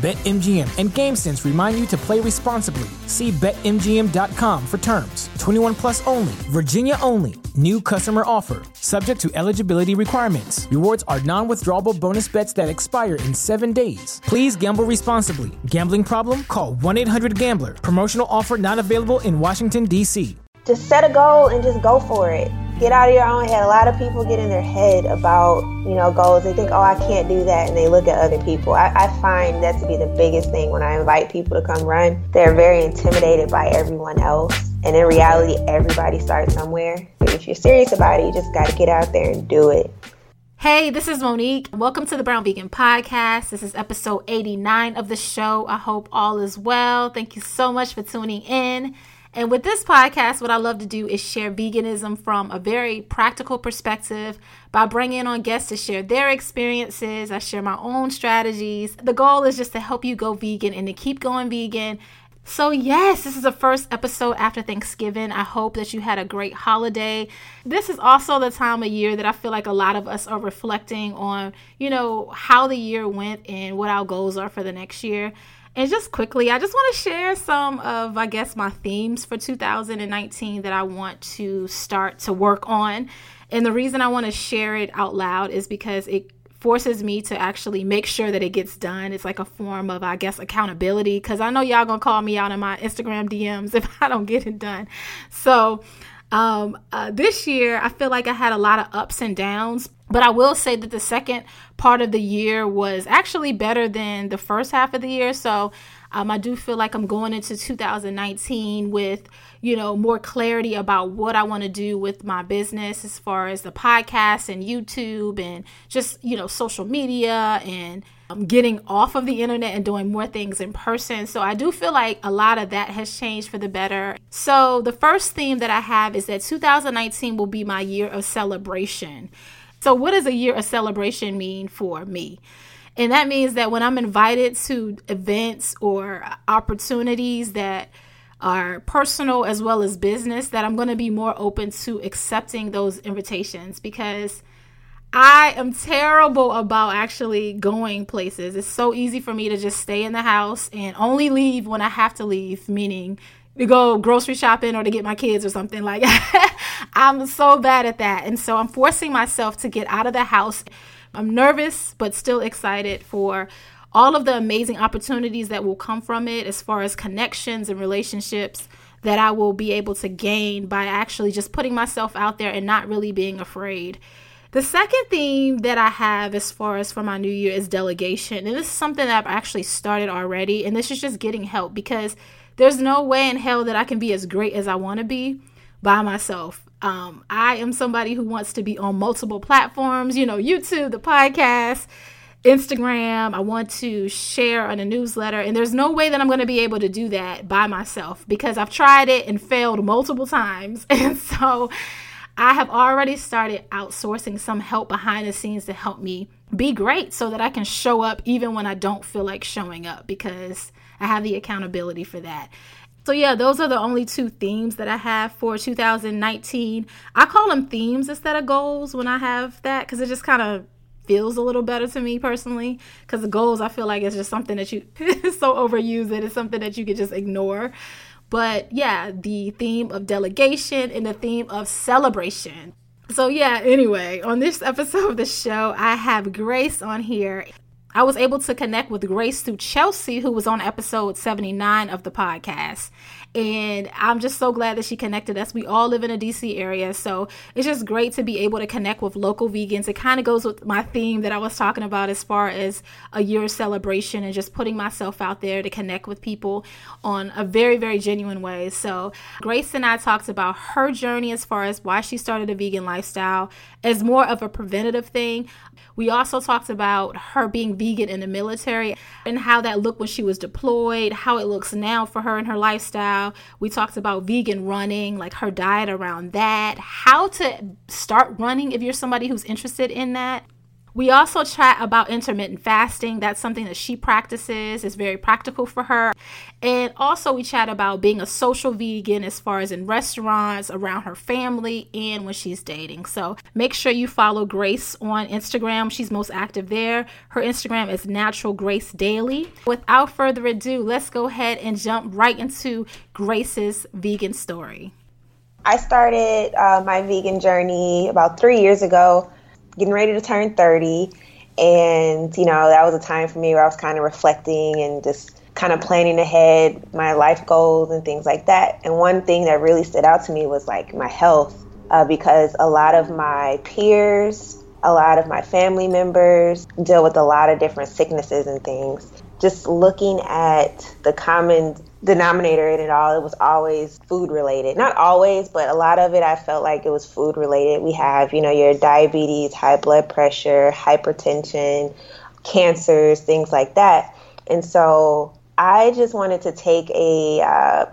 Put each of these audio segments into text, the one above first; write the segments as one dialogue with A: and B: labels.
A: BetMGM and GameSense remind you to play responsibly. See BetMGM.com for terms. 21 plus only, Virginia only. New customer offer, subject to eligibility requirements. Rewards are non withdrawable bonus bets that expire in seven days. Please gamble responsibly. Gambling problem? Call 1 800 Gambler. Promotional offer not available in Washington, D.C.
B: Just set a goal and just go for it get out of your own head. A lot of people get in their head about, you know, goals. They think, oh, I can't do that. And they look at other people. I, I find that to be the biggest thing when I invite people to come run. They're very intimidated by everyone else. And in reality, everybody starts somewhere. If you're serious about it, you just got to get out there and do it.
C: Hey, this is Monique. Welcome to the Brown Vegan Podcast. This is episode 89 of the show. I hope all is well. Thank you so much for tuning in. And with this podcast, what I love to do is share veganism from a very practical perspective by bringing on guests to share their experiences. I share my own strategies. The goal is just to help you go vegan and to keep going vegan. So, yes, this is the first episode after Thanksgiving. I hope that you had a great holiday. This is also the time of year that I feel like a lot of us are reflecting on, you know, how the year went and what our goals are for the next year. And just quickly, I just want to share some of, I guess, my themes for 2019 that I want to start to work on. And the reason I want to share it out loud is because it forces me to actually make sure that it gets done. It's like a form of, I guess, accountability because I know y'all gonna call me out in my Instagram DMs if I don't get it done. So, um, uh, this year, I feel like I had a lot of ups and downs, but I will say that the second part of the year was actually better than the first half of the year. So um, I do feel like I'm going into 2019 with, you know, more clarity about what I want to do with my business as far as the podcast and YouTube and just, you know, social media and um, getting off of the internet and doing more things in person. So I do feel like a lot of that has changed for the better. So the first theme that I have is that 2019 will be my year of celebration. So, what does a year of celebration mean for me? And that means that when I'm invited to events or opportunities that are personal as well as business, that I'm going to be more open to accepting those invitations because I am terrible about actually going places. It's so easy for me to just stay in the house and only leave when I have to leave, meaning to go grocery shopping or to get my kids or something like I'm so bad at that. And so I'm forcing myself to get out of the house. I'm nervous, but still excited for all of the amazing opportunities that will come from it as far as connections and relationships that I will be able to gain by actually just putting myself out there and not really being afraid. The second theme that I have as far as for my new year is delegation. And this is something that I've actually started already. And this is just getting help because there's no way in hell that I can be as great as I want to be by myself. Um, I am somebody who wants to be on multiple platforms, you know, YouTube, the podcast, Instagram. I want to share on a newsletter. And there's no way that I'm going to be able to do that by myself because I've tried it and failed multiple times. And so I have already started outsourcing some help behind the scenes to help me be great so that I can show up even when I don't feel like showing up because I have the accountability for that. So, yeah, those are the only two themes that I have for 2019. I call them themes instead of goals when I have that because it just kind of feels a little better to me personally. Because the goals, I feel like it's just something that you so overuse it. It's something that you could just ignore. But yeah, the theme of delegation and the theme of celebration. So, yeah, anyway, on this episode of the show, I have Grace on here. I was able to connect with Grace through Chelsea, who was on episode 79 of the podcast. And I'm just so glad that she connected us. We all live in a DC area. So it's just great to be able to connect with local vegans. It kind of goes with my theme that I was talking about as far as a year celebration and just putting myself out there to connect with people on a very, very genuine way. So Grace and I talked about her journey as far as why she started a vegan lifestyle as more of a preventative thing. We also talked about her being vegan in the military and how that looked when she was deployed, how it looks now for her and her lifestyle. We talked about vegan running, like her diet around that, how to start running if you're somebody who's interested in that. We also chat about intermittent fasting. That's something that she practices, it's very practical for her. And also, we chat about being a social vegan as far as in restaurants, around her family, and when she's dating. So make sure you follow Grace on Instagram. She's most active there. Her Instagram is Natural Grace Daily. Without further ado, let's go ahead and jump right into Grace's vegan story.
B: I started uh, my vegan journey about three years ago getting ready to turn 30. And, you know, that was a time for me where I was kind of reflecting and just kind of planning ahead my life goals and things like that. And one thing that really stood out to me was like my health, uh, because a lot of my peers, a lot of my family members deal with a lot of different sicknesses and things. Just looking at the common denominator in it all. It was always food related. Not always, but a lot of it I felt like it was food related. We have, you know, your diabetes, high blood pressure, hypertension, cancers, things like that. And so I just wanted to take a uh,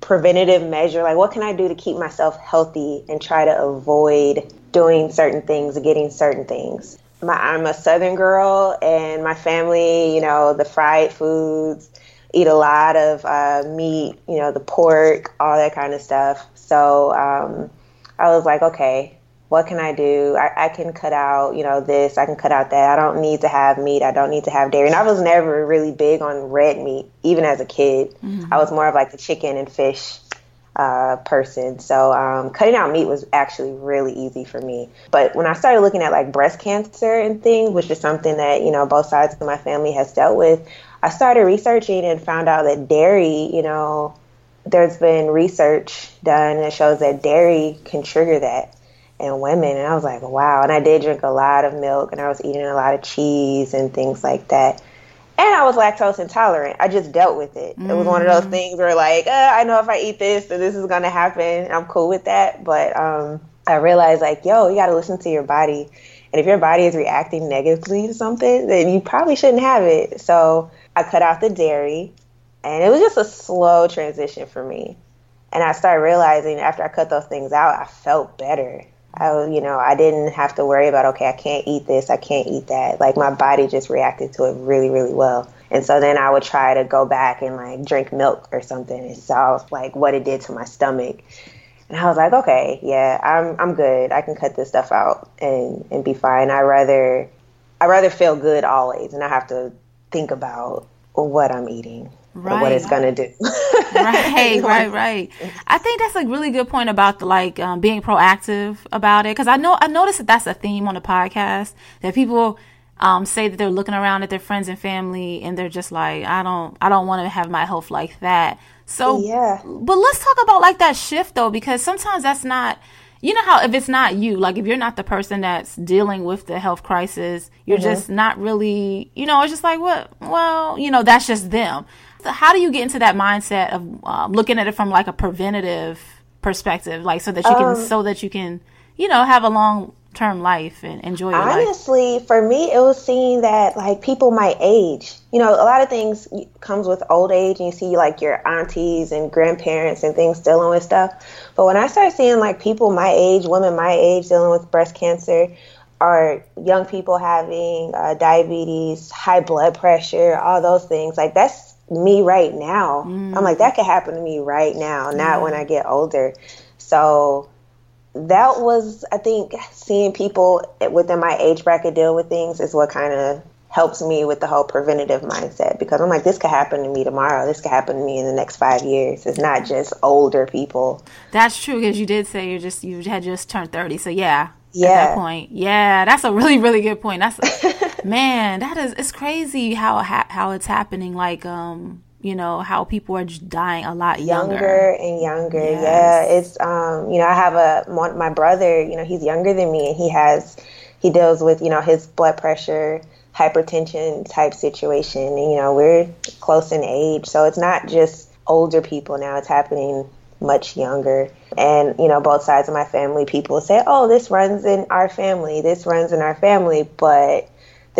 B: preventative measure like, what can I do to keep myself healthy and try to avoid doing certain things, getting certain things. My, I'm a Southern girl, and my family, you know, the fried foods, eat a lot of uh, meat, you know, the pork, all that kind of stuff. So um, I was like, okay, what can I do? I, I, can cut out, you know, this, I can cut out that. I don't need to have meat. I don't need to have dairy. And I was never really big on red meat, even as a kid. Mm-hmm. I was more of like the chicken and fish uh, person. So um, cutting out meat was actually really easy for me. But when I started looking at like breast cancer and things, which is something that, you know, both sides of my family has dealt with, I started researching and found out that dairy, you know, there's been research done that shows that dairy can trigger that in women. And I was like, wow. And I did drink a lot of milk and I was eating a lot of cheese and things like that. And I was lactose intolerant. I just dealt with it. Mm. It was one of those mm. things where, like, uh, I know if I eat this, then this is going to happen. I'm cool with that. But um, I realized, like, yo, you got to listen to your body. And if your body is reacting negatively to something, then you probably shouldn't have it. So I cut out the dairy, and it was just a slow transition for me. And I started realizing after I cut those things out, I felt better. I, you know, I didn't have to worry about okay, I can't eat this, I can't eat that. Like my body just reacted to it really, really well. And so then I would try to go back and like drink milk or something and saw like what it did to my stomach. And I was like, okay, yeah, I'm I'm good. I can cut this stuff out and and be fine. I rather I rather feel good always, and I have to think about what I'm eating right. what it's going to do.
C: right, right, right. I think that's a really good point about the, like um, being proactive about it because I know I noticed that that's a theme on the podcast that people um, say that they're looking around at their friends and family and they're just like I don't I don't want to have my health like that. So yeah, but let's talk about like that shift though because sometimes that's not you know how if it's not you, like if you're not the person that's dealing with the health crisis, you're mm-hmm. just not really, you know, it's just like what, well, you know, that's just them. So how do you get into that mindset of um, looking at it from like a preventative perspective, like so that you can, um, so that you can, you know, have a long term life and enjoy your
B: honestly
C: life?
B: for me it was seeing that like people my age you know a lot of things comes with old age and you see like your aunties and grandparents and things dealing with stuff but when i started seeing like people my age women my age dealing with breast cancer or young people having uh, diabetes high blood pressure all those things like that's me right now mm. i'm like that could happen to me right now not mm. when i get older so that was, I think, seeing people within my age bracket deal with things is what kind of helps me with the whole preventative mindset because I'm like, this could happen to me tomorrow. This could happen to me in the next five years. It's not just older people.
C: That's true because you did say you just you had just turned thirty. So yeah, yeah. At that point, yeah, that's a really really good point. That's man, that is it's crazy how how it's happening. Like um you know how people are just dying a lot
B: younger,
C: younger,
B: and younger. Yes. Yeah, it's um, you know, I have a my brother. You know, he's younger than me, and he has he deals with you know his blood pressure, hypertension type situation, and you know we're close in age, so it's not just older people now. It's happening much younger. And, you know, both sides of my family, people say, oh, this runs in our family, this runs in our family. But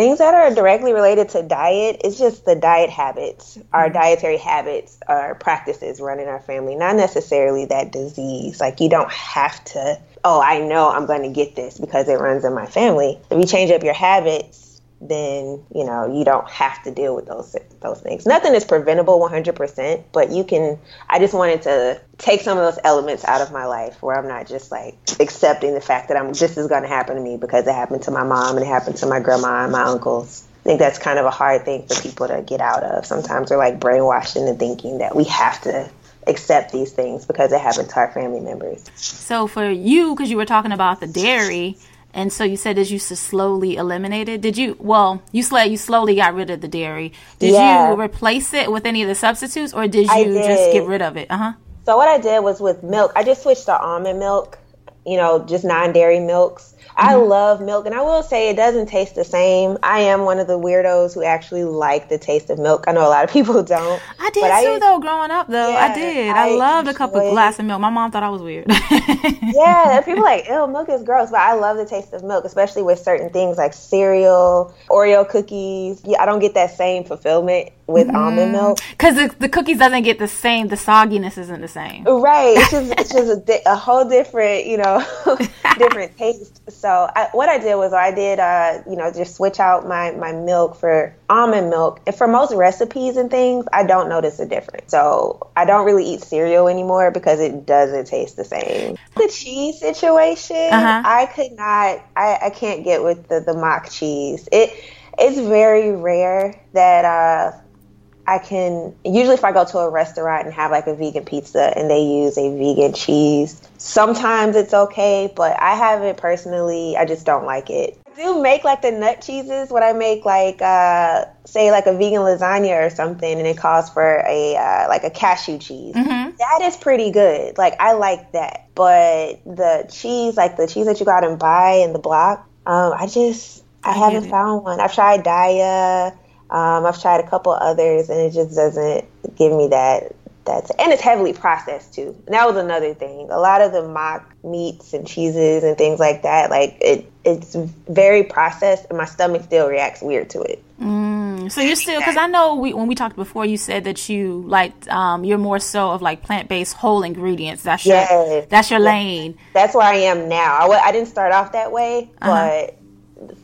B: things that are directly related to diet it's just the diet habits. Our mm-hmm. dietary habits our practices run in our family not necessarily that disease. Like you don't have to oh i know i'm going to get this because it runs in my family. If you change up your habits then you know you don't have to deal with those those things. Nothing is preventable 100%, but you can. I just wanted to take some of those elements out of my life where I'm not just like accepting the fact that I'm this is going to happen to me because it happened to my mom and it happened to my grandma and my uncles. I think that's kind of a hard thing for people to get out of. Sometimes they're like brainwashed into thinking that we have to accept these things because it happened to our family members.
C: So for you, because you were talking about the dairy, and so you said as you slowly eliminated. Did you? Well, you sl- you slowly got rid of the dairy. Did yeah. you replace it with any of the substitutes, or did you did. just get rid of it? Uh huh.
B: So what I did was with milk. I just switched to almond milk. You know, just non-dairy milks. I mm-hmm. love milk, and I will say it doesn't taste the same. I am one of the weirdos who actually like the taste of milk. I know a lot of people don't.
C: I did too, I, though. Growing up, though, yeah, I did. I, I loved a cup of glass of milk. My mom thought I was weird.
B: yeah, people like, "Ew, milk is gross," but I love the taste of milk, especially with certain things like cereal, Oreo cookies. Yeah, I don't get that same fulfillment with mm-hmm. almond milk
C: because the, the, cookies doesn't get the same. The sogginess isn't the same.
B: Right. It's just it's just a, di- a whole different, you know, different taste. So I, what I did was I did, uh, you know, just switch out my my milk for almond milk. And for most recipes and things, I don't notice a difference. So I don't really eat cereal anymore because it doesn't taste the same. The cheese situation, uh-huh. I could not. I, I can't get with the the mock cheese. It it's very rare that uh, I can usually if I go to a restaurant and have like a vegan pizza and they use a vegan cheese, sometimes it's okay, but I haven't personally. I just don't like it. I do make like the nut cheeses when I make like uh, say like a vegan lasagna or something, and it calls for a uh, like a cashew cheese. Mm-hmm. That is pretty good. Like I like that, but the cheese, like the cheese that you go out and buy in the block, um, I just I, I haven't found one. I've tried Daiya. Um, I've tried a couple others, and it just doesn't give me that. That's and it's heavily processed too. And that was another thing. A lot of the mock meats and cheeses and things like that, like it, it's very processed, and my stomach still reacts weird to it.
C: Mm, so you're still because I know we, when we talked before, you said that you like um, you're more so of like plant based whole ingredients. That's your yes. that's your lane.
B: That's where I am now. I w- I didn't start off that way, uh-huh. but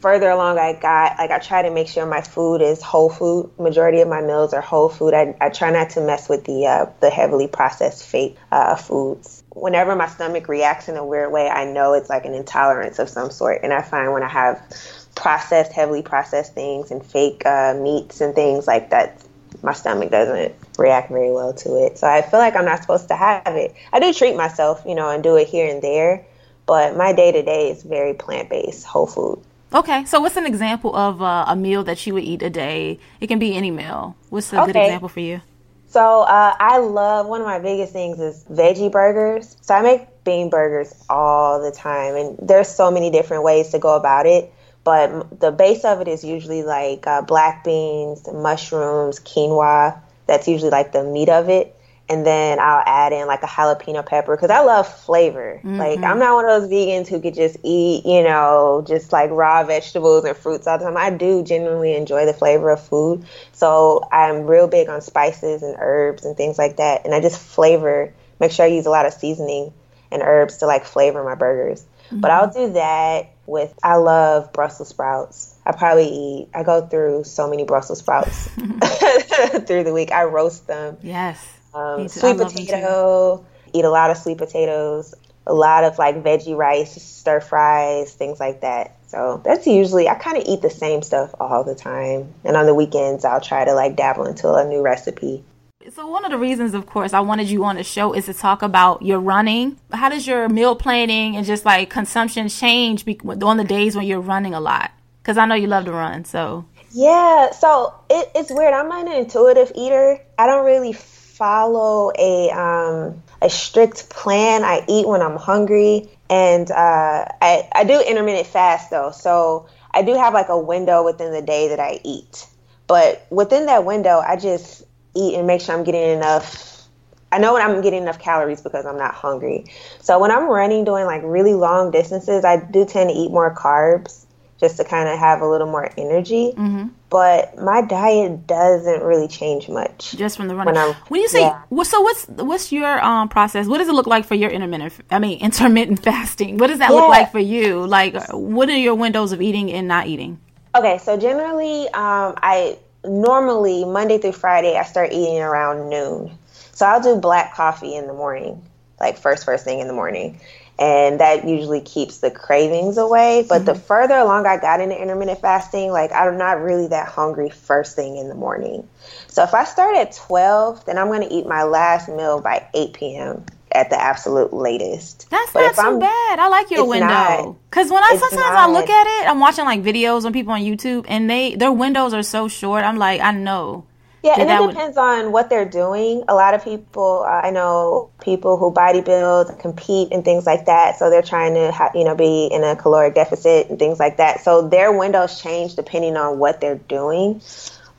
B: further along I got, like I try to make sure my food is whole food. Majority of my meals are whole food. I, I try not to mess with the uh, the heavily processed fake uh, foods. Whenever my stomach reacts in a weird way, I know it's like an intolerance of some sort. And I find when I have processed, heavily processed things and fake uh, meats and things like that, my stomach doesn't react very well to it. So I feel like I'm not supposed to have it. I do treat myself, you know, and do it here and there, but my day to day is very plant based, whole food.
C: Okay, so what's an example of uh, a meal that you would eat a day? It can be any meal. What's a okay. good example for you?
B: So uh, I love one of my biggest things is veggie burgers. So I make bean burgers all the time, and there's so many different ways to go about it. But the base of it is usually like uh, black beans, mushrooms, quinoa. That's usually like the meat of it and then I'll add in like a jalapeno pepper because I love flavor. Mm-hmm. Like I'm not one of those vegans who could just eat, you know, just like raw vegetables and fruits all the time. I do genuinely enjoy the flavor of food, so I'm real big on spices and herbs and things like that. And I just flavor, make sure I use a lot of seasoning and herbs to like flavor my burgers. Mm-hmm. But I'll do that with. I love Brussels sprouts. I probably eat. I go through so many Brussels sprouts through the week. I roast them.
C: Yes
B: um, sweet potato, eat a lot of sweet potatoes, a lot of like veggie rice, stir fries, things like that. So that's usually I kind of eat the same stuff all the time. And on the weekends, I'll try to like dabble into a new recipe.
C: So one of the reasons, of course, I wanted you on the show is to talk about your running. How does your meal planning and just like consumption change on the days when you're running a lot? Because I know you love to run. So
B: Yeah, so it, it's weird. I'm an intuitive eater. I don't really follow a um, a strict plan. I eat when I'm hungry, and uh, I I do intermittent fast though. So I do have like a window within the day that I eat, but within that window, I just eat and make sure I'm getting enough I know when I'm getting enough calories because I'm not hungry. So when I'm running doing like really long distances, I do tend to eat more carbs just to kind of have a little more energy. Mm-hmm. But my diet doesn't really change much.
C: Just from the running. When, when you say yeah. so, what's what's your um, process? What does it look like for your intermittent? I mean, intermittent fasting. What does that yeah. look like for you? Like, what are your windows of eating and not eating?
B: Okay, so generally, um, I normally Monday through Friday I start eating around noon. So I'll do black coffee in the morning, like first first thing in the morning and that usually keeps the cravings away. But mm-hmm. the further along I got into intermittent fasting, like I'm not really that hungry first thing in the morning. So if I start at 12, then I'm going to eat my last meal by 8 p.m. at the absolute latest.
C: That's but not too I'm, bad. I like your window. Because when I sometimes not. I look at it, I'm watching like videos on people on YouTube, and they their windows are so short. I'm like, I know
B: yeah, and it depends would... on what they're doing. A lot of people, uh, I know people who bodybuild, compete, and things like that. So they're trying to, ha- you know, be in a caloric deficit and things like that. So their windows change depending on what they're doing.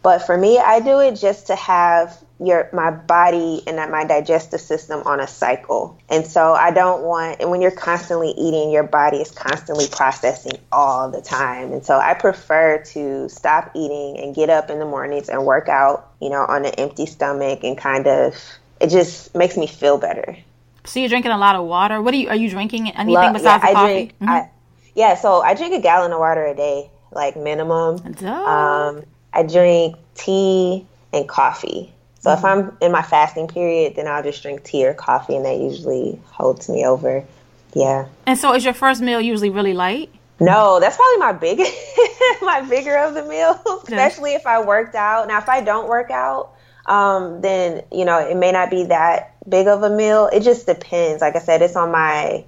B: But for me, I do it just to have your my body and my digestive system on a cycle. And so I don't want and when you're constantly eating, your body is constantly processing all the time. And so I prefer to stop eating and get up in the mornings and work out, you know, on an empty stomach and kind of it just makes me feel better.
C: So you're drinking a lot of water. What are you are you drinking anything Love, besides yeah, coffee? Drink, mm-hmm. I,
B: yeah, so I drink a gallon of water a day, like minimum. Um, I drink tea and coffee. So mm-hmm. if I'm in my fasting period, then I'll just drink tea or coffee, and that usually holds me over. Yeah.
C: And so, is your first meal usually really light?
B: No, that's probably my biggest, my bigger of the meals, especially if I worked out. Now, if I don't work out, um, then you know it may not be that big of a meal. It just depends. Like I said, it's on my.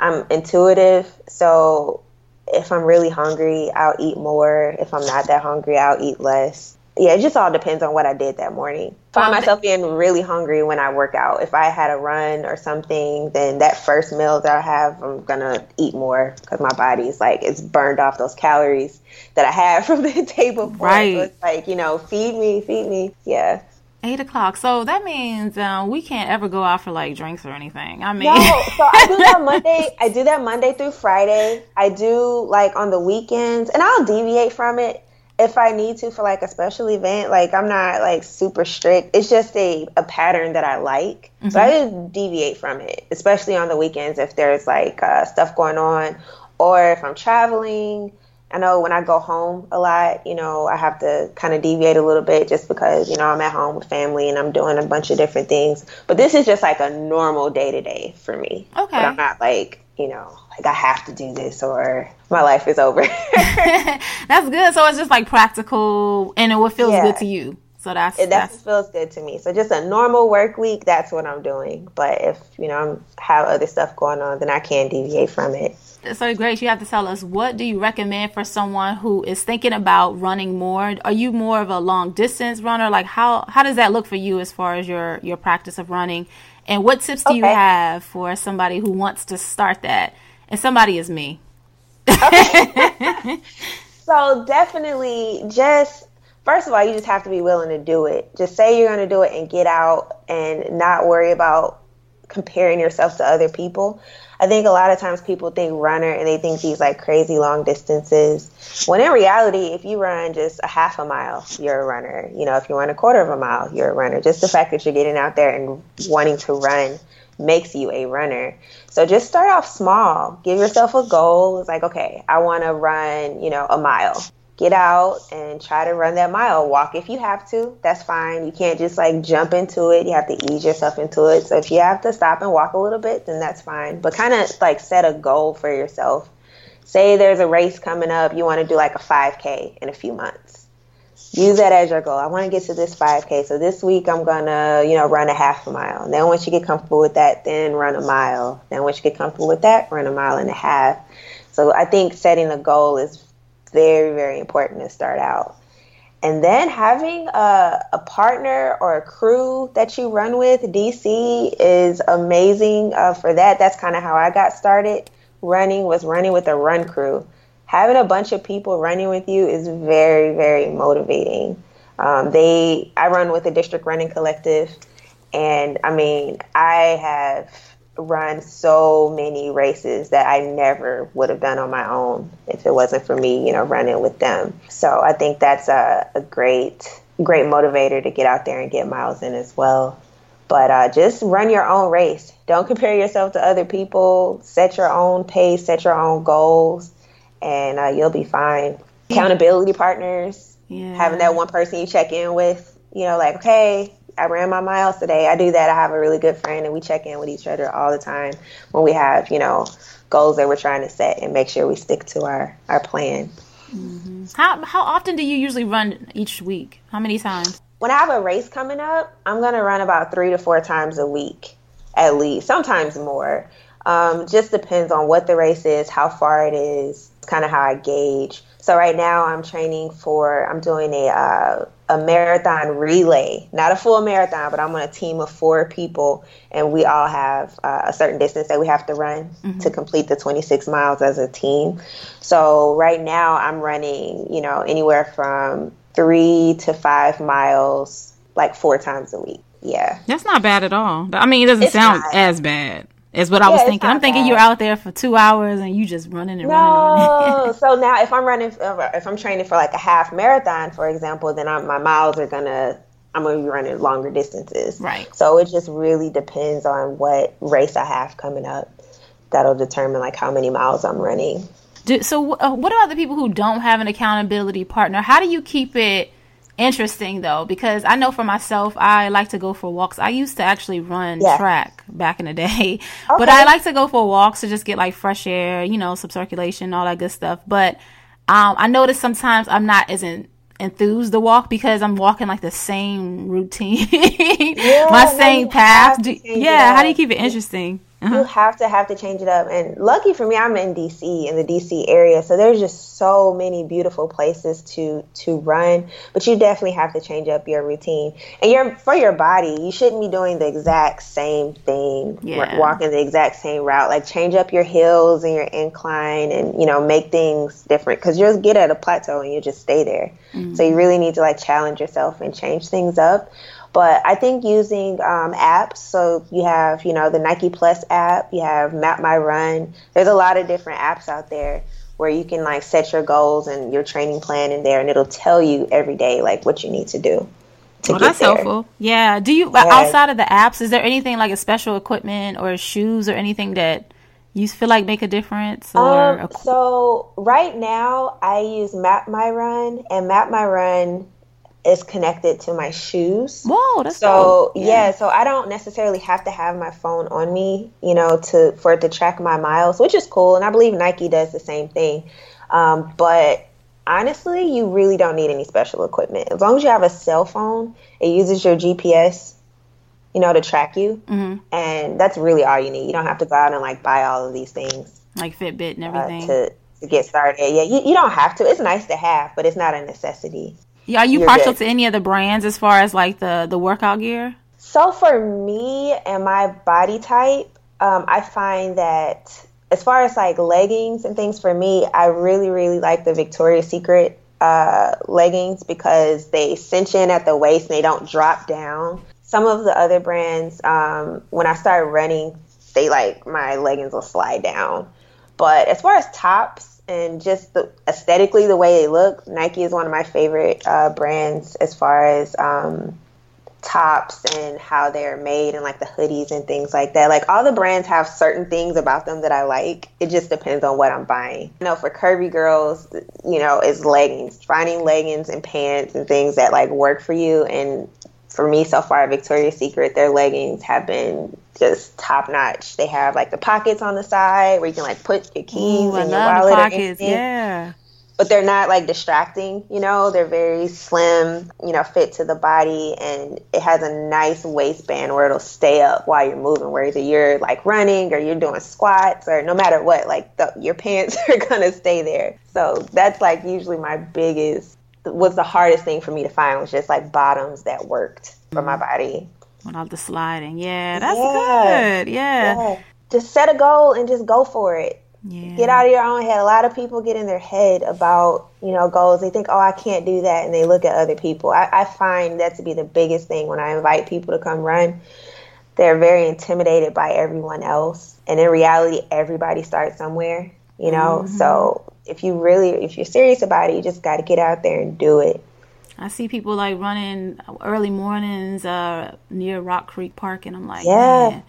B: I'm intuitive, so if I'm really hungry, I'll eat more. If I'm not that hungry, I'll eat less yeah, it just all depends on what I did that morning. Find myself being really hungry when I work out. If I had a run or something, then that first meal that I have, I'm gonna eat more because my body's like it's burned off those calories that I had from the day before. Right. So it's like you know, feed me, feed me. Yeah.
C: Eight o'clock. So that means um, we can't ever go out for like drinks or anything. I mean,
B: no. So I do that Monday. I do that Monday through Friday. I do like on the weekends, and I'll deviate from it if I need to for like a special event, like I'm not like super strict. It's just a, a pattern that I like. Mm-hmm. So I just deviate from it, especially on the weekends if there's like uh, stuff going on or if I'm traveling. I know when I go home a lot, you know, I have to kind of deviate a little bit just because, you know, I'm at home with family and I'm doing a bunch of different things. But this is just like a normal day to day for me. Okay. But I'm not like, you know, like I have to do this or my life is over.
C: that's good. So it's just like practical and it what feels yeah. good to you. So that's
B: it
C: that
B: feels good to me. So just a normal work week, that's what I'm doing. But if you know I have other stuff going on, then I can deviate from it.
C: So Grace, you have to tell us what do you recommend for someone who is thinking about running more? Are you more of a long distance runner? Like how how does that look for you as far as your your practice of running? And what tips do okay. you have for somebody who wants to start that? And somebody is me.
B: Okay. so definitely just first of all, you just have to be willing to do it. Just say you're going to do it and get out and not worry about comparing yourself to other people. I think a lot of times people think runner and they think these like crazy long distances. When in reality, if you run just a half a mile, you're a runner. You know, if you run a quarter of a mile, you're a runner. Just the fact that you're getting out there and wanting to run makes you a runner. So just start off small. Give yourself a goal. It's like, okay, I want to run, you know, a mile. Get out and try to run that mile. Walk if you have to. That's fine. You can't just like jump into it. You have to ease yourself into it. So if you have to stop and walk a little bit, then that's fine. But kind of like set a goal for yourself. Say there's a race coming up, you want to do like a 5K in a few months use that as your goal. I want to get to this 5K. So this week I'm gonna, you know, run a half a mile. And then once you get comfortable with that, then run a mile. Then once you get comfortable with that, run a mile and a half. So I think setting a goal is very, very important to start out. And then having a, a partner or a crew that you run with, DC is amazing uh, for that. That's kind of how I got started. Running was running with a run crew. Having a bunch of people running with you is very, very motivating. Um, they, I run with a district running collective, and I mean, I have run so many races that I never would have done on my own if it wasn't for me, you know, running with them. So I think that's a, a great, great motivator to get out there and get miles in as well. But uh, just run your own race. Don't compare yourself to other people. Set your own pace, set your own goals, and uh, you'll be fine. Accountability partners, yeah. having that one person you check in with, you know, like, okay, I ran my miles today. I do that. I have a really good friend, and we check in with each other all the time when we have, you know, goals that we're trying to set and make sure we stick to our our plan.
C: Mm-hmm. How how often do you usually run each week? How many times?
B: When I have a race coming up, I'm gonna run about three to four times a week, at least. Sometimes more. Um, just depends on what the race is, how far it is. Kind of how I gauge. So right now, I'm training for. I'm doing a uh, a marathon relay, not a full marathon, but I'm on a team of four people, and we all have uh, a certain distance that we have to run mm-hmm. to complete the 26 miles as a team. So right now, I'm running, you know, anywhere from three to five miles, like four times a week. Yeah,
C: that's not bad at all. I mean, it doesn't it's sound not. as bad. Is what yeah, I was thinking. I'm thinking bad. you're out there for two hours and you just running and no. running.
B: running. so now if I'm running, if I'm training for like a half marathon, for example, then I'm, my miles are gonna, I'm gonna be running longer distances.
C: Right.
B: So it just really depends on what race I have coming up. That'll determine like how many miles I'm running.
C: Do, so uh, what about the people who don't have an accountability partner? How do you keep it? Interesting though because I know for myself I like to go for walks. I used to actually run yeah. track back in the day, okay. but I like to go for walks to just get like fresh air, you know, some circulation, all that good stuff. But um, I notice sometimes I'm not as in, enthused to walk because I'm walking like the same routine, yeah, my same path. Do, yeah, how do you keep it interesting?
B: Uh-huh. You have to have to change it up. And lucky for me, I'm in DC in the DC area, so there's just so many beautiful places to to run. But you definitely have to change up your routine. And you're for your body, you shouldn't be doing the exact same thing, yeah. walking the exact same route. Like change up your hills and your incline, and you know make things different because you'll get at a plateau and you just stay there. Mm-hmm. So you really need to like challenge yourself and change things up. But I think using um, apps, so you have, you know, the Nike Plus app, you have Map My Run. There's a lot of different apps out there where you can like set your goals and your training plan in there, and it'll tell you every day like what you need to do.
C: To well, that's there. helpful. Yeah. Do you yeah. outside of the apps? Is there anything like a special equipment or shoes or anything that you feel like make a difference? Or
B: um, so right now, I use Map My Run, and Map My Run is connected to my shoes.
C: Whoa, that's
B: so yeah. yeah. So I don't necessarily have to have my phone on me, you know, to for it to track my miles, which is cool. And I believe Nike does the same thing. Um, but honestly, you really don't need any special equipment as long as you have a cell phone. It uses your GPS, you know, to track you, mm-hmm. and that's really all you need. You don't have to go out and like buy all of these things,
C: like Fitbit and everything.
B: Uh, to, to get started. Yeah, you, you don't have to. It's nice to have, but it's not a necessity.
C: Yeah, are you partial good. to any of the brands as far as like the the workout gear?
B: So for me and my body type, um, I find that as far as like leggings and things for me, I really really like the Victoria's Secret uh, leggings because they cinch in at the waist and they don't drop down. Some of the other brands, um, when I started running, they like my leggings will slide down. But as far as tops, and just the, aesthetically the way they look nike is one of my favorite uh, brands as far as um, tops and how they're made and like the hoodies and things like that. Like all the brands have certain things about them that i like. It just depends on what i'm buying. You know for curvy girls you know it's leggings finding leggings and pants and things that like work for you and for me so far Victoria's Secret, their leggings have been just top notch. They have like the pockets on the side where you can like put your keys Ooh, and your wallet.
C: Pockets, yeah.
B: But they're not like distracting, you know. They're very slim, you know, fit to the body, and it has a nice waistband where it'll stay up while you're moving. Whereas you're like running or you're doing squats or no matter what, like the, your pants are gonna stay there. So that's like usually my biggest was the hardest thing for me to find was just like bottoms that worked for my mm-hmm. body.
C: Without the sliding. Yeah, that's yeah. good. Yeah. yeah.
B: Just set a goal and just go for it. Yeah. Get out of your own head. A lot of people get in their head about, you know, goals. They think, oh, I can't do that. And they look at other people. I, I find that to be the biggest thing when I invite people to come run. They're very intimidated by everyone else. And in reality, everybody starts somewhere, you know? Mm-hmm. So if you really, if you're serious about it, you just got to get out there and do it.
C: I see people like running early mornings uh, near Rock Creek Park, and I'm like,
B: yeah. Man,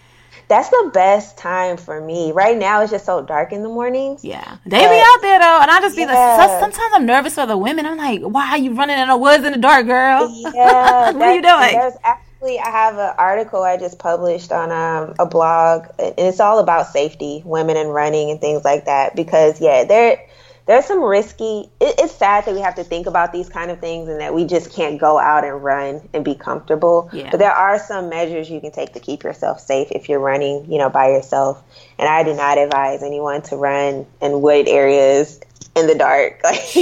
B: that's the best time for me. Right now, it's just so dark in the mornings.
C: Yeah, they but, be out there though, and I just be yeah. like, sometimes I'm nervous for the women. I'm like, why are you running in the woods in the dark, girl? Yeah, what are you doing?
B: Actually, I have an article I just published on um, a blog, and it's all about safety, women and running, and things like that. Because yeah, there there's some risky it, it's sad that we have to think about these kind of things and that we just can't go out and run and be comfortable yeah. but there are some measures you can take to keep yourself safe if you're running you know by yourself and i do not advise anyone to run in wooded areas in the dark like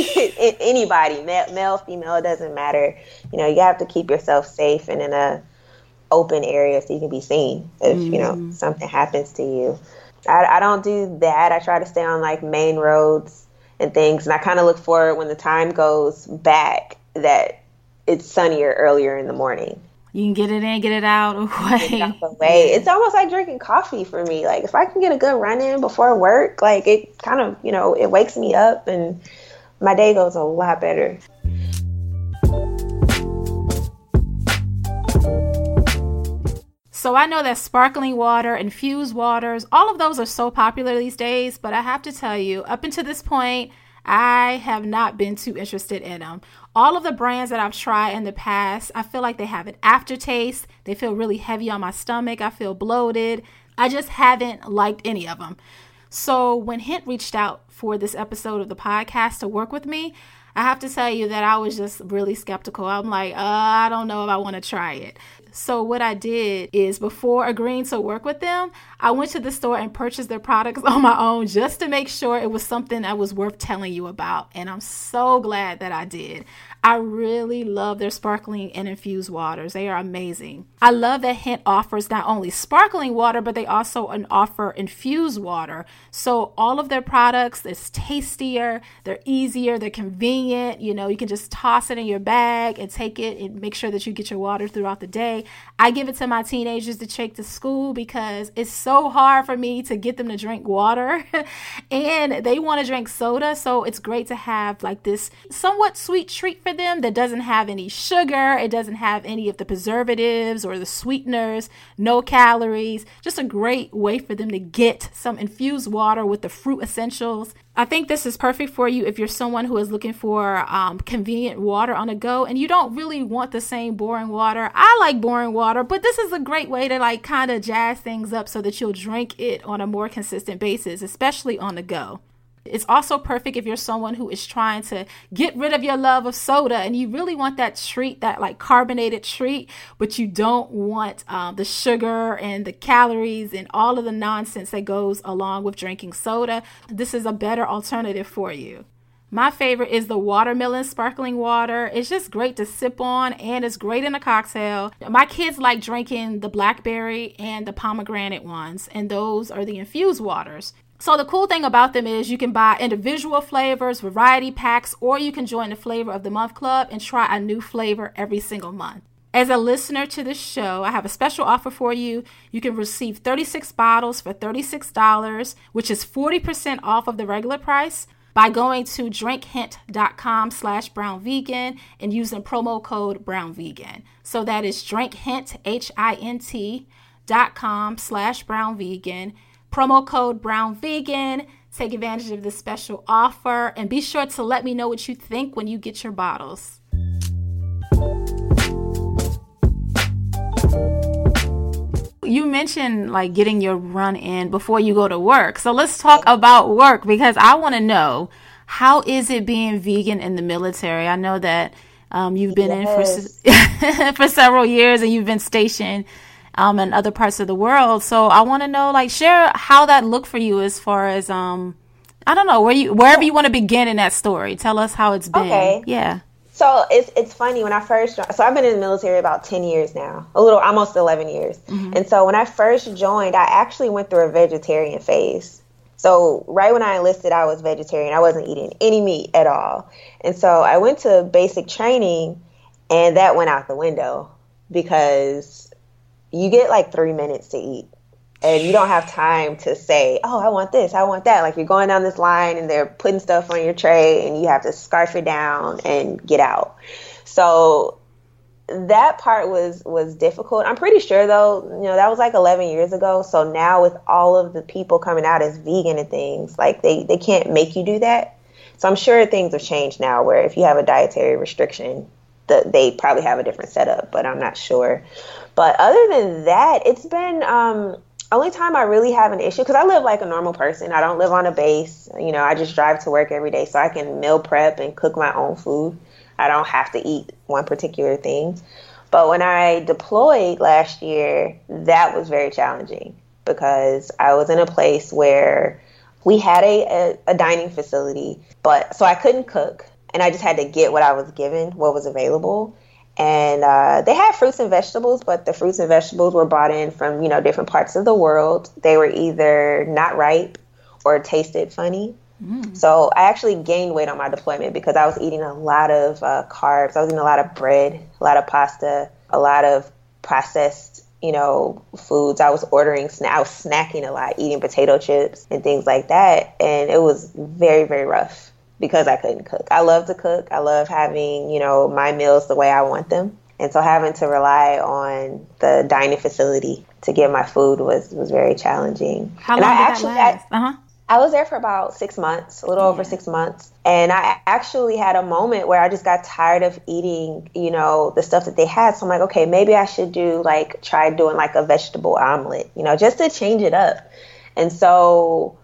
B: anybody male, male female doesn't matter you know you have to keep yourself safe and in a open area so you can be seen if mm-hmm. you know mm-hmm. something happens to you I, I don't do that i try to stay on like main roads and things. And I kind of look forward when the time goes back that it's sunnier earlier in the morning.
C: You can get it in, get it out away.
B: away. It's almost like drinking coffee for me. Like if I can get a good run in before work, like it kind of, you know, it wakes me up and my day goes a lot better.
C: So I know that sparkling water, infused waters, all of those are so popular these days, but I have to tell you, up until this point, I have not been too interested in them. All of the brands that I've tried in the past, I feel like they have an aftertaste. They feel really heavy on my stomach. I feel bloated. I just haven't liked any of them. So when Hint reached out for this episode of the podcast to work with me, I have to tell you that I was just really skeptical. I'm like, uh, I don't know if I want to try it. So what I did is before agreeing to work with them, I went to the store and purchased their products on my own just to make sure it was something that was worth telling you about. And I'm so glad that I did. I really love their sparkling and infused waters. They are amazing. I love that Hint offers not only sparkling water, but they also offer infused water. So all of their products is tastier, they're easier, they're convenient. You know, you can just toss it in your bag and take it and make sure that you get your water throughout the day. I give it to my teenagers to take to school because it's so hard for me to get them to drink water and they want to drink soda. So it's great to have like this somewhat sweet treat for them that doesn't have any sugar, it doesn't have any of the preservatives or the sweeteners, no calories. Just a great way for them to get some infused water with the fruit essences. I think this is perfect for you if you're someone who is looking for um, convenient water on the go and you don't really want the same boring water. I like boring water, but this is a great way to like kind of jazz things up so that you'll drink it on a more consistent basis, especially on the go. It's also perfect if you're someone who is trying to get rid of your love of soda and you really want that treat, that like carbonated treat, but you don't want um, the sugar and the calories and all of the nonsense that goes along with drinking soda. This is a better alternative for you. My favorite is the watermelon sparkling water. It's just great to sip on and it's great in a cocktail. My kids like drinking the blackberry and the pomegranate ones, and those are the infused waters. So the cool thing about them is you can buy individual flavors, variety packs, or you can join the flavor of the month club and try a new flavor every single month. As a listener to this show, I have a special offer for you. You can receive 36 bottles for $36, which is 40% off of the regular price by going to drinkhint.com slash brownvegan and using promo code brownvegan. So that is drinkhint, H-I-N-T dot com slash brownvegan Promo code Brown Vegan. Take advantage of this special offer and be sure to let me know what you think when you get your bottles. You mentioned like getting your run in before you go to work. So let's talk about work because I want to know how is it being vegan in the military? I know that um, you've been yes. in for for several years and you've been stationed um, and other parts of the world. So I want to know, like, share how that looked for you as far as, um, I don't know, where you, wherever you want to begin in that story. Tell us how it's been. Okay. Yeah.
B: So it's it's funny when I first joined. So I've been in the military about ten years now, a little almost eleven years. Mm-hmm. And so when I first joined, I actually went through a vegetarian phase. So right when I enlisted, I was vegetarian. I wasn't eating any meat at all. And so I went to basic training, and that went out the window because you get like three minutes to eat and you don't have time to say, "Oh, I want this, I want that." Like you're going down this line and they're putting stuff on your tray and you have to scarf it down and get out. So that part was was difficult. I'm pretty sure though, you know, that was like 11 years ago. So now with all of the people coming out as vegan and things, like they they can't make you do that. So I'm sure things have changed now where if you have a dietary restriction, that they probably have a different setup, but I'm not sure. But other than that, it's been um only time I really have an issue because I live like a normal person. I don't live on a base. You know, I just drive to work every day, so I can meal prep and cook my own food. I don't have to eat one particular thing. But when I deployed last year, that was very challenging because I was in a place where we had a, a, a dining facility, but so I couldn't cook and I just had to get what I was given, what was available and uh, they had fruits and vegetables, but the fruits and vegetables were brought in from you know different parts of the world. They were either not ripe or tasted funny. Mm. So I actually gained weight on my deployment because I was eating a lot of uh, carbs. I was eating a lot of bread, a lot of pasta, a lot of processed you know foods. I was ordering, I was snacking a lot, eating potato chips and things like that, and it was very very rough because I couldn't cook. I love to cook. I love having, you know, my meals the way I want them. And so having to rely on the dining facility to get my food was was very challenging.
C: How long
B: and
C: I did actually, that last?
B: I, uh-huh. I was there for about six months, a little yeah. over six months. And I actually had a moment where I just got tired of eating, you know, the stuff that they had. So I'm like, okay, maybe I should do like try doing like a vegetable omelet, you know, just to change it up. And so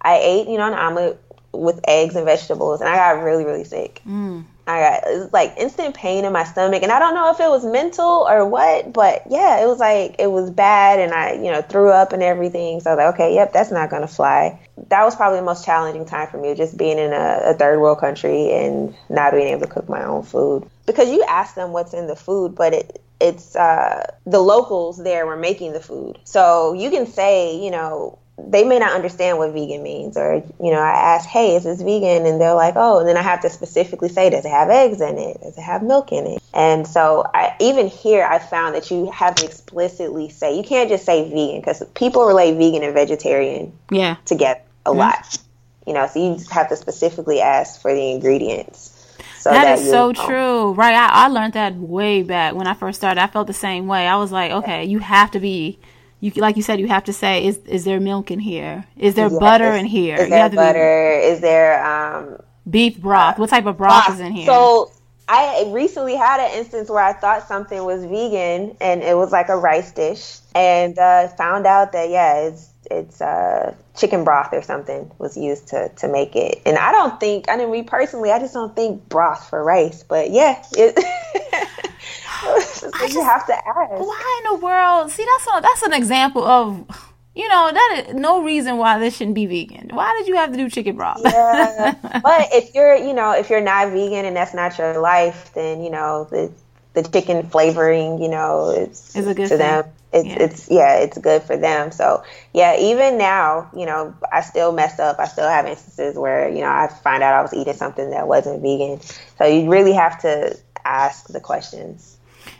B: I ate, you know, an omelet with eggs and vegetables, and I got really, really sick. Mm. I got it was like instant pain in my stomach, and I don't know if it was mental or what, but yeah, it was like it was bad, and I you know threw up and everything. So I was like, okay, yep, that's not gonna fly. That was probably the most challenging time for me, just being in a, a third world country and not being able to cook my own food. Because you ask them what's in the food, but it it's uh, the locals there were making the food, so you can say you know they may not understand what vegan means or you know i ask hey is this vegan? And they're like oh and then i have to specifically say does it have eggs in it? Does it have milk in it? And so I, even here i found that you have to explicitly say you can't just say vegan because people relate vegan and vegetarian
C: yeah.
B: together a mm-hmm. lot you know so you just have to specifically ask for the ingredients
C: so that, that is so know. true. Right I, I learned that way back when i first started. I felt the same way. I was like okay you have to be you like you said you have to say is is there milk in here? Is there yes. butter in here?
B: is there butter be, is there um
C: beef broth? Uh, what type of broth, broth. is in here?
B: So I recently had an instance where I thought something was vegan and it was like a rice dish and uh, found out that yeah it's it's uh, chicken broth or something was used to to make it. And I don't think I mean me personally I just don't think broth for rice but yeah it just, you have to ask.
C: Why in the world? See, that's a, that's an example of you know that is no reason why this shouldn't be vegan. Why did you have to do chicken broth?
B: yeah, but if you're you know if you're not vegan and that's not your life, then you know the the chicken flavoring, you know, it's,
C: it's a good
B: to
C: thing.
B: them. It's yeah. it's yeah, it's good for them. So yeah, even now, you know, I still mess up. I still have instances where you know I find out I was eating something that wasn't vegan. So you really have to ask the questions.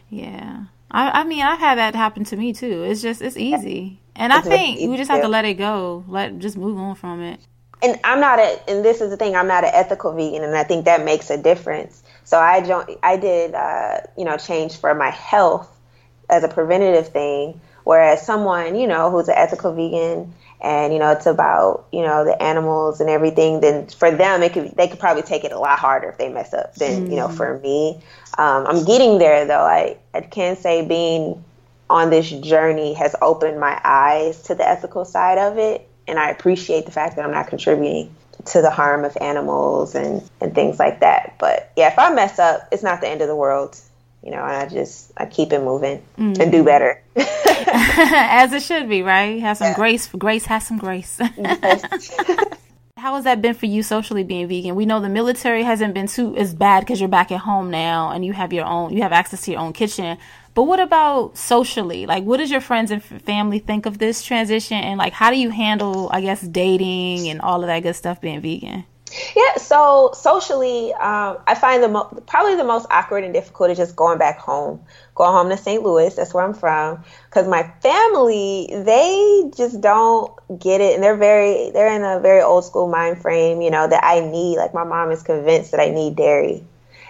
C: Yeah. I, I mean, I've had that happen to me too. It's just, it's easy. And I think we just have to let it go. Let, just move on from it.
B: And I'm not a, and this is the thing, I'm not an ethical vegan, and I think that makes a difference. So I don't, I did, uh, you know, change for my health as a preventative thing, whereas someone, you know, who's an ethical vegan and you know it's about you know the animals and everything then for them it could they could probably take it a lot harder if they mess up than mm. you know for me. Um, i'm getting there though. I i can say being on this journey has opened my eyes to the ethical side of it and i appreciate the fact that i'm not contributing to the harm of animals and and things like that. But yeah if i mess up it's not the end of the world you know, I just I keep it moving mm-hmm. and do better.
C: As it should be, right? Have some yeah. grace. Grace has some grace. How has that been for you socially being vegan? We know the military hasn't been too as bad because you're back at home now and you have your own, you have access to your own kitchen. But what about socially? Like, what does your friends and family think of this transition? And like, how do you handle, I guess, dating and all of that good stuff being vegan?
B: Yeah, so socially, um, I find the mo- probably the most awkward and difficult is just going back home, going home to St. Louis. That's where I'm from. Because my family, they just don't get it, and they're very they're in a very old school mind frame. You know that I need like my mom is convinced that I need dairy,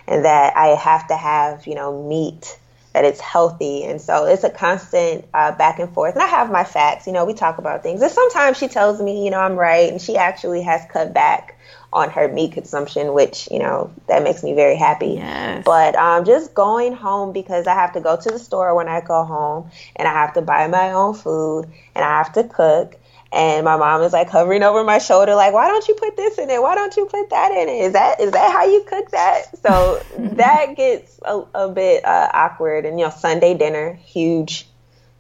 B: and that I have to have you know meat that it's healthy. And so it's a constant uh, back and forth. And I have my facts, you know, we talk about things. And sometimes she tells me, you know, I'm right. And she actually has cut back on her meat consumption, which, you know, that makes me very happy.
C: Yes.
B: But um, just going home because I have to go to the store when I go home and I have to buy my own food and I have to cook. And my mom is like hovering over my shoulder, like, "Why don't you put this in it? Why don't you put that in it? Is that is that how you cook that?" So that gets a, a bit uh, awkward. And you know, Sunday dinner, huge,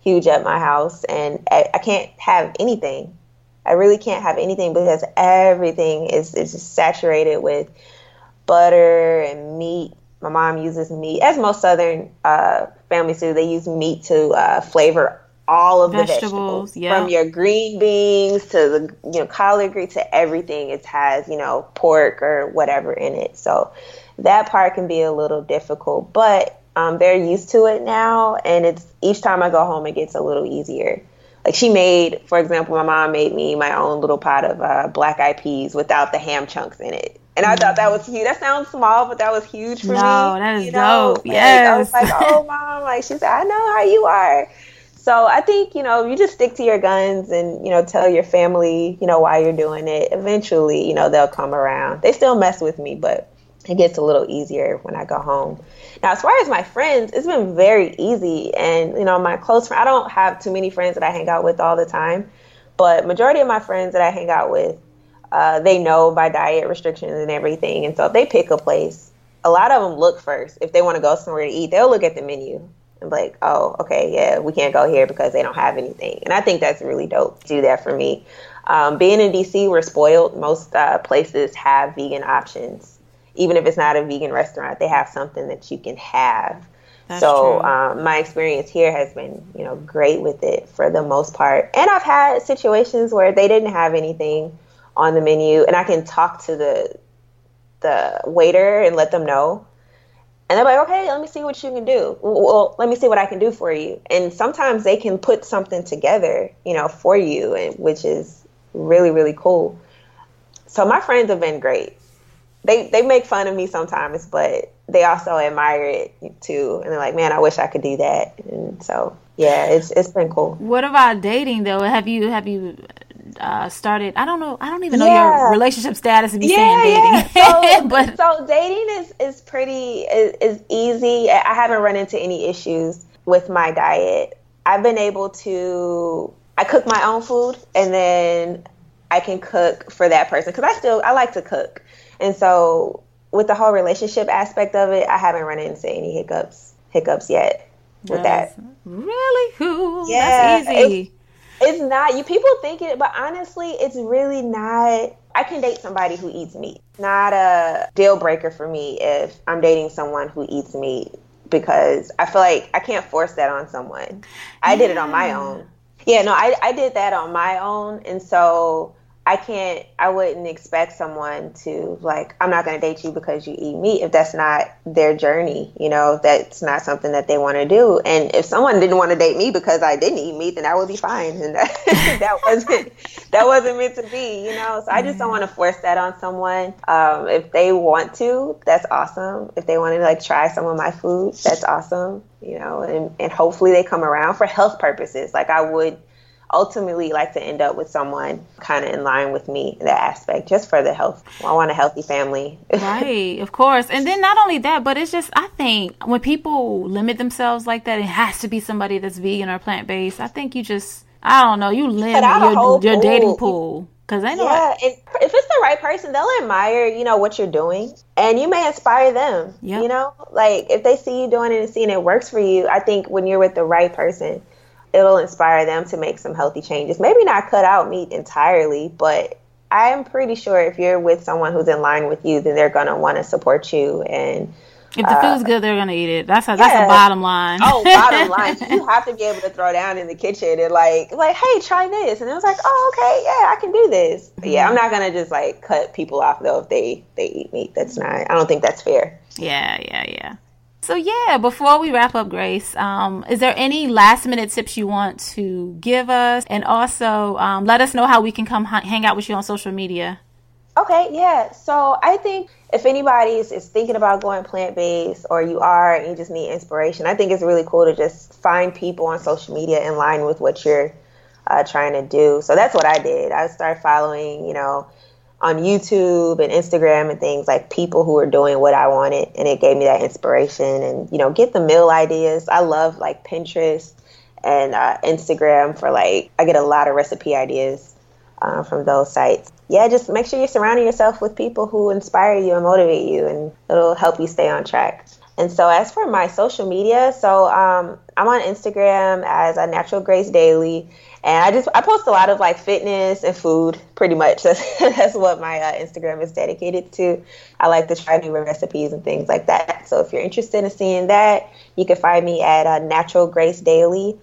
B: huge at my house, and I, I can't have anything I really can't have anything because everything is, is just saturated with butter and meat. My mom uses meat, as most Southern uh, families do. They use meat to uh, flavor all of vegetables, the vegetables,
C: yeah.
B: from your green beans to the you know collard green to everything. It has you know pork or whatever in it. So that part can be a little difficult, but um, they're used to it now, and it's each time I go home, it gets a little easier like she made, for example, my mom made me my own little pot of uh, black eyed peas without the ham chunks in it. And I thought that was huge. That sounds small, but that was huge for
C: no,
B: me.
C: No, that is
B: you know?
C: dope. Like, yes.
B: I was like, oh, mom. Like, she said, I know how you are. So I think, you know, you just stick to your guns and, you know, tell your family, you know, why you're doing it. Eventually, you know, they'll come around. They still mess with me, but it gets a little easier when I go home. Now, as far as my friends, it's been very easy. And, you know, my close friends, I don't have too many friends that I hang out with all the time, but majority of my friends that I hang out with, uh, they know my diet restrictions and everything. And so if they pick a place, a lot of them look first. If they want to go somewhere to eat, they'll look at the menu and be like, oh, okay, yeah, we can't go here because they don't have anything. And I think that's really dope do that for me. Um, being in DC, we're spoiled. Most uh, places have vegan options even if it's not a vegan restaurant, they have something that you can have. That's so um, my experience here has been, you know, great with it for the most part. And I've had situations where they didn't have anything on the menu, and I can talk to the the waiter and let them know. And they're like, okay, let me see what you can do. Well, let me see what I can do for you. And sometimes they can put something together, you know, for you, and which is really, really cool. So my friends have been great they they make fun of me sometimes, but they also admire it too, and they're like, "Man, I wish I could do that." And so, yeah, it's it's been cool.
C: What about dating though? Have you have you uh, started? I don't know. I don't even know yeah. your relationship status if you yeah, dating.
B: Yeah. So, but so dating is is pretty is, is easy. I haven't run into any issues with my diet. I've been able to. I cook my own food, and then I can cook for that person because I still I like to cook. And so with the whole relationship aspect of it, I haven't run into any hiccups hiccups yet with
C: That's
B: that.
C: Really cool. Yeah, That's easy.
B: It's, it's not you people think it, but honestly, it's really not I can date somebody who eats meat. Not a deal breaker for me if I'm dating someone who eats meat because I feel like I can't force that on someone. I yeah. did it on my own. Yeah, no, I, I did that on my own. And so I can't, I wouldn't expect someone to like, I'm not going to date you because you eat meat if that's not their journey, you know, that's not something that they want to do. And if someone didn't want to date me because I didn't eat meat, then that would be fine. And that, that wasn't, that wasn't meant to be, you know, so I just don't want to force that on someone. Um, if they want to, that's awesome. If they want to like try some of my food, that's awesome, you know, and, and hopefully they come around for health purposes. Like I would, ultimately like to end up with someone kind of in line with me in that aspect just for the health i want a healthy family
C: right of course and then not only that but it's just i think when people limit themselves like that it has to be somebody that's vegan or plant-based i think you just i don't know you limit your, your dating pool because I know
B: yeah, and if it's the right person, they'll admire, you know, what you're doing, and you may inspire them. Yep. You know, like if they see you doing it and seeing it works for you, I think when you're with the right person, it'll inspire them to make some healthy changes. Maybe not cut out meat entirely, but I'm pretty sure if you're with someone who's in line with you, then they're gonna want to support you and
C: if the food's uh, good, they're gonna eat it. That's a, that's yeah. a bottom line.
B: oh, bottom line. You have to be able to throw down in the kitchen and like, like, hey, try this. And it was like, oh, okay, yeah, I can do this. But yeah, I'm not gonna just like cut people off though if they they eat meat. That's not. I don't think that's fair.
C: Yeah, yeah, yeah. So yeah, before we wrap up, Grace, um, is there any last minute tips you want to give us, and also um, let us know how we can come h- hang out with you on social media?
B: Okay, yeah. So I think if anybody is, is thinking about going plant based or you are and you just need inspiration, I think it's really cool to just find people on social media in line with what you're uh, trying to do. So that's what I did. I started following, you know, on YouTube and Instagram and things like people who are doing what I wanted, and it gave me that inspiration. And you know, get the meal ideas. I love like Pinterest and uh, Instagram for like I get a lot of recipe ideas uh, from those sites yeah, just make sure you're surrounding yourself with people who inspire you and motivate you, and it'll help you stay on track. And so, as for my social media, so um, I'm on Instagram as a Natural Grace Daily, and I just I post a lot of like fitness and food, pretty much. That's, that's what my uh, Instagram is dedicated to. I like to try new recipes and things like that. So if you're interested in seeing that, you can find me at uh, Natural Grace Daily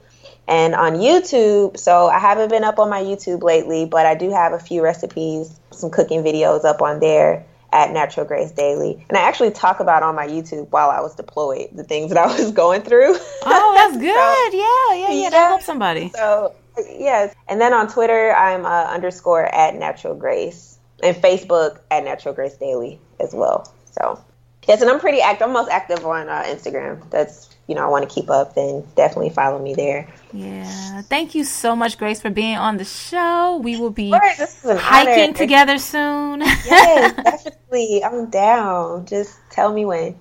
B: and on YouTube. So I haven't been up on my YouTube lately, but I do have a few recipes, some cooking videos up on there at Natural Grace Daily. And I actually talk about on my YouTube while I was deployed the things that I was going through.
C: Oh, that's good. so, yeah, yeah, yeah. That helps somebody.
B: So yes. And then on Twitter, I'm uh, underscore at Natural Grace, and Facebook at Natural Grace Daily as well. So yes, and I'm pretty active. I'm most active on uh, Instagram. That's you know I want to keep up, then definitely follow me there.
C: Yeah. Thank you so much, Grace, for being on the show. We will be hiking together soon.
B: yes, definitely. I'm down. Just tell me when.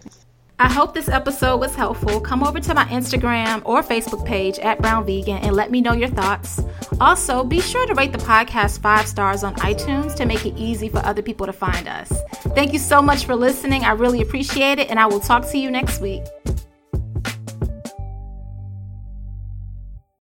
C: I hope this episode was helpful. Come over to my Instagram or Facebook page at Brown Vegan and let me know your thoughts. Also, be sure to rate the podcast five stars on iTunes to make it easy for other people to find us. Thank you so much for listening. I really appreciate it, and I will talk to you next week.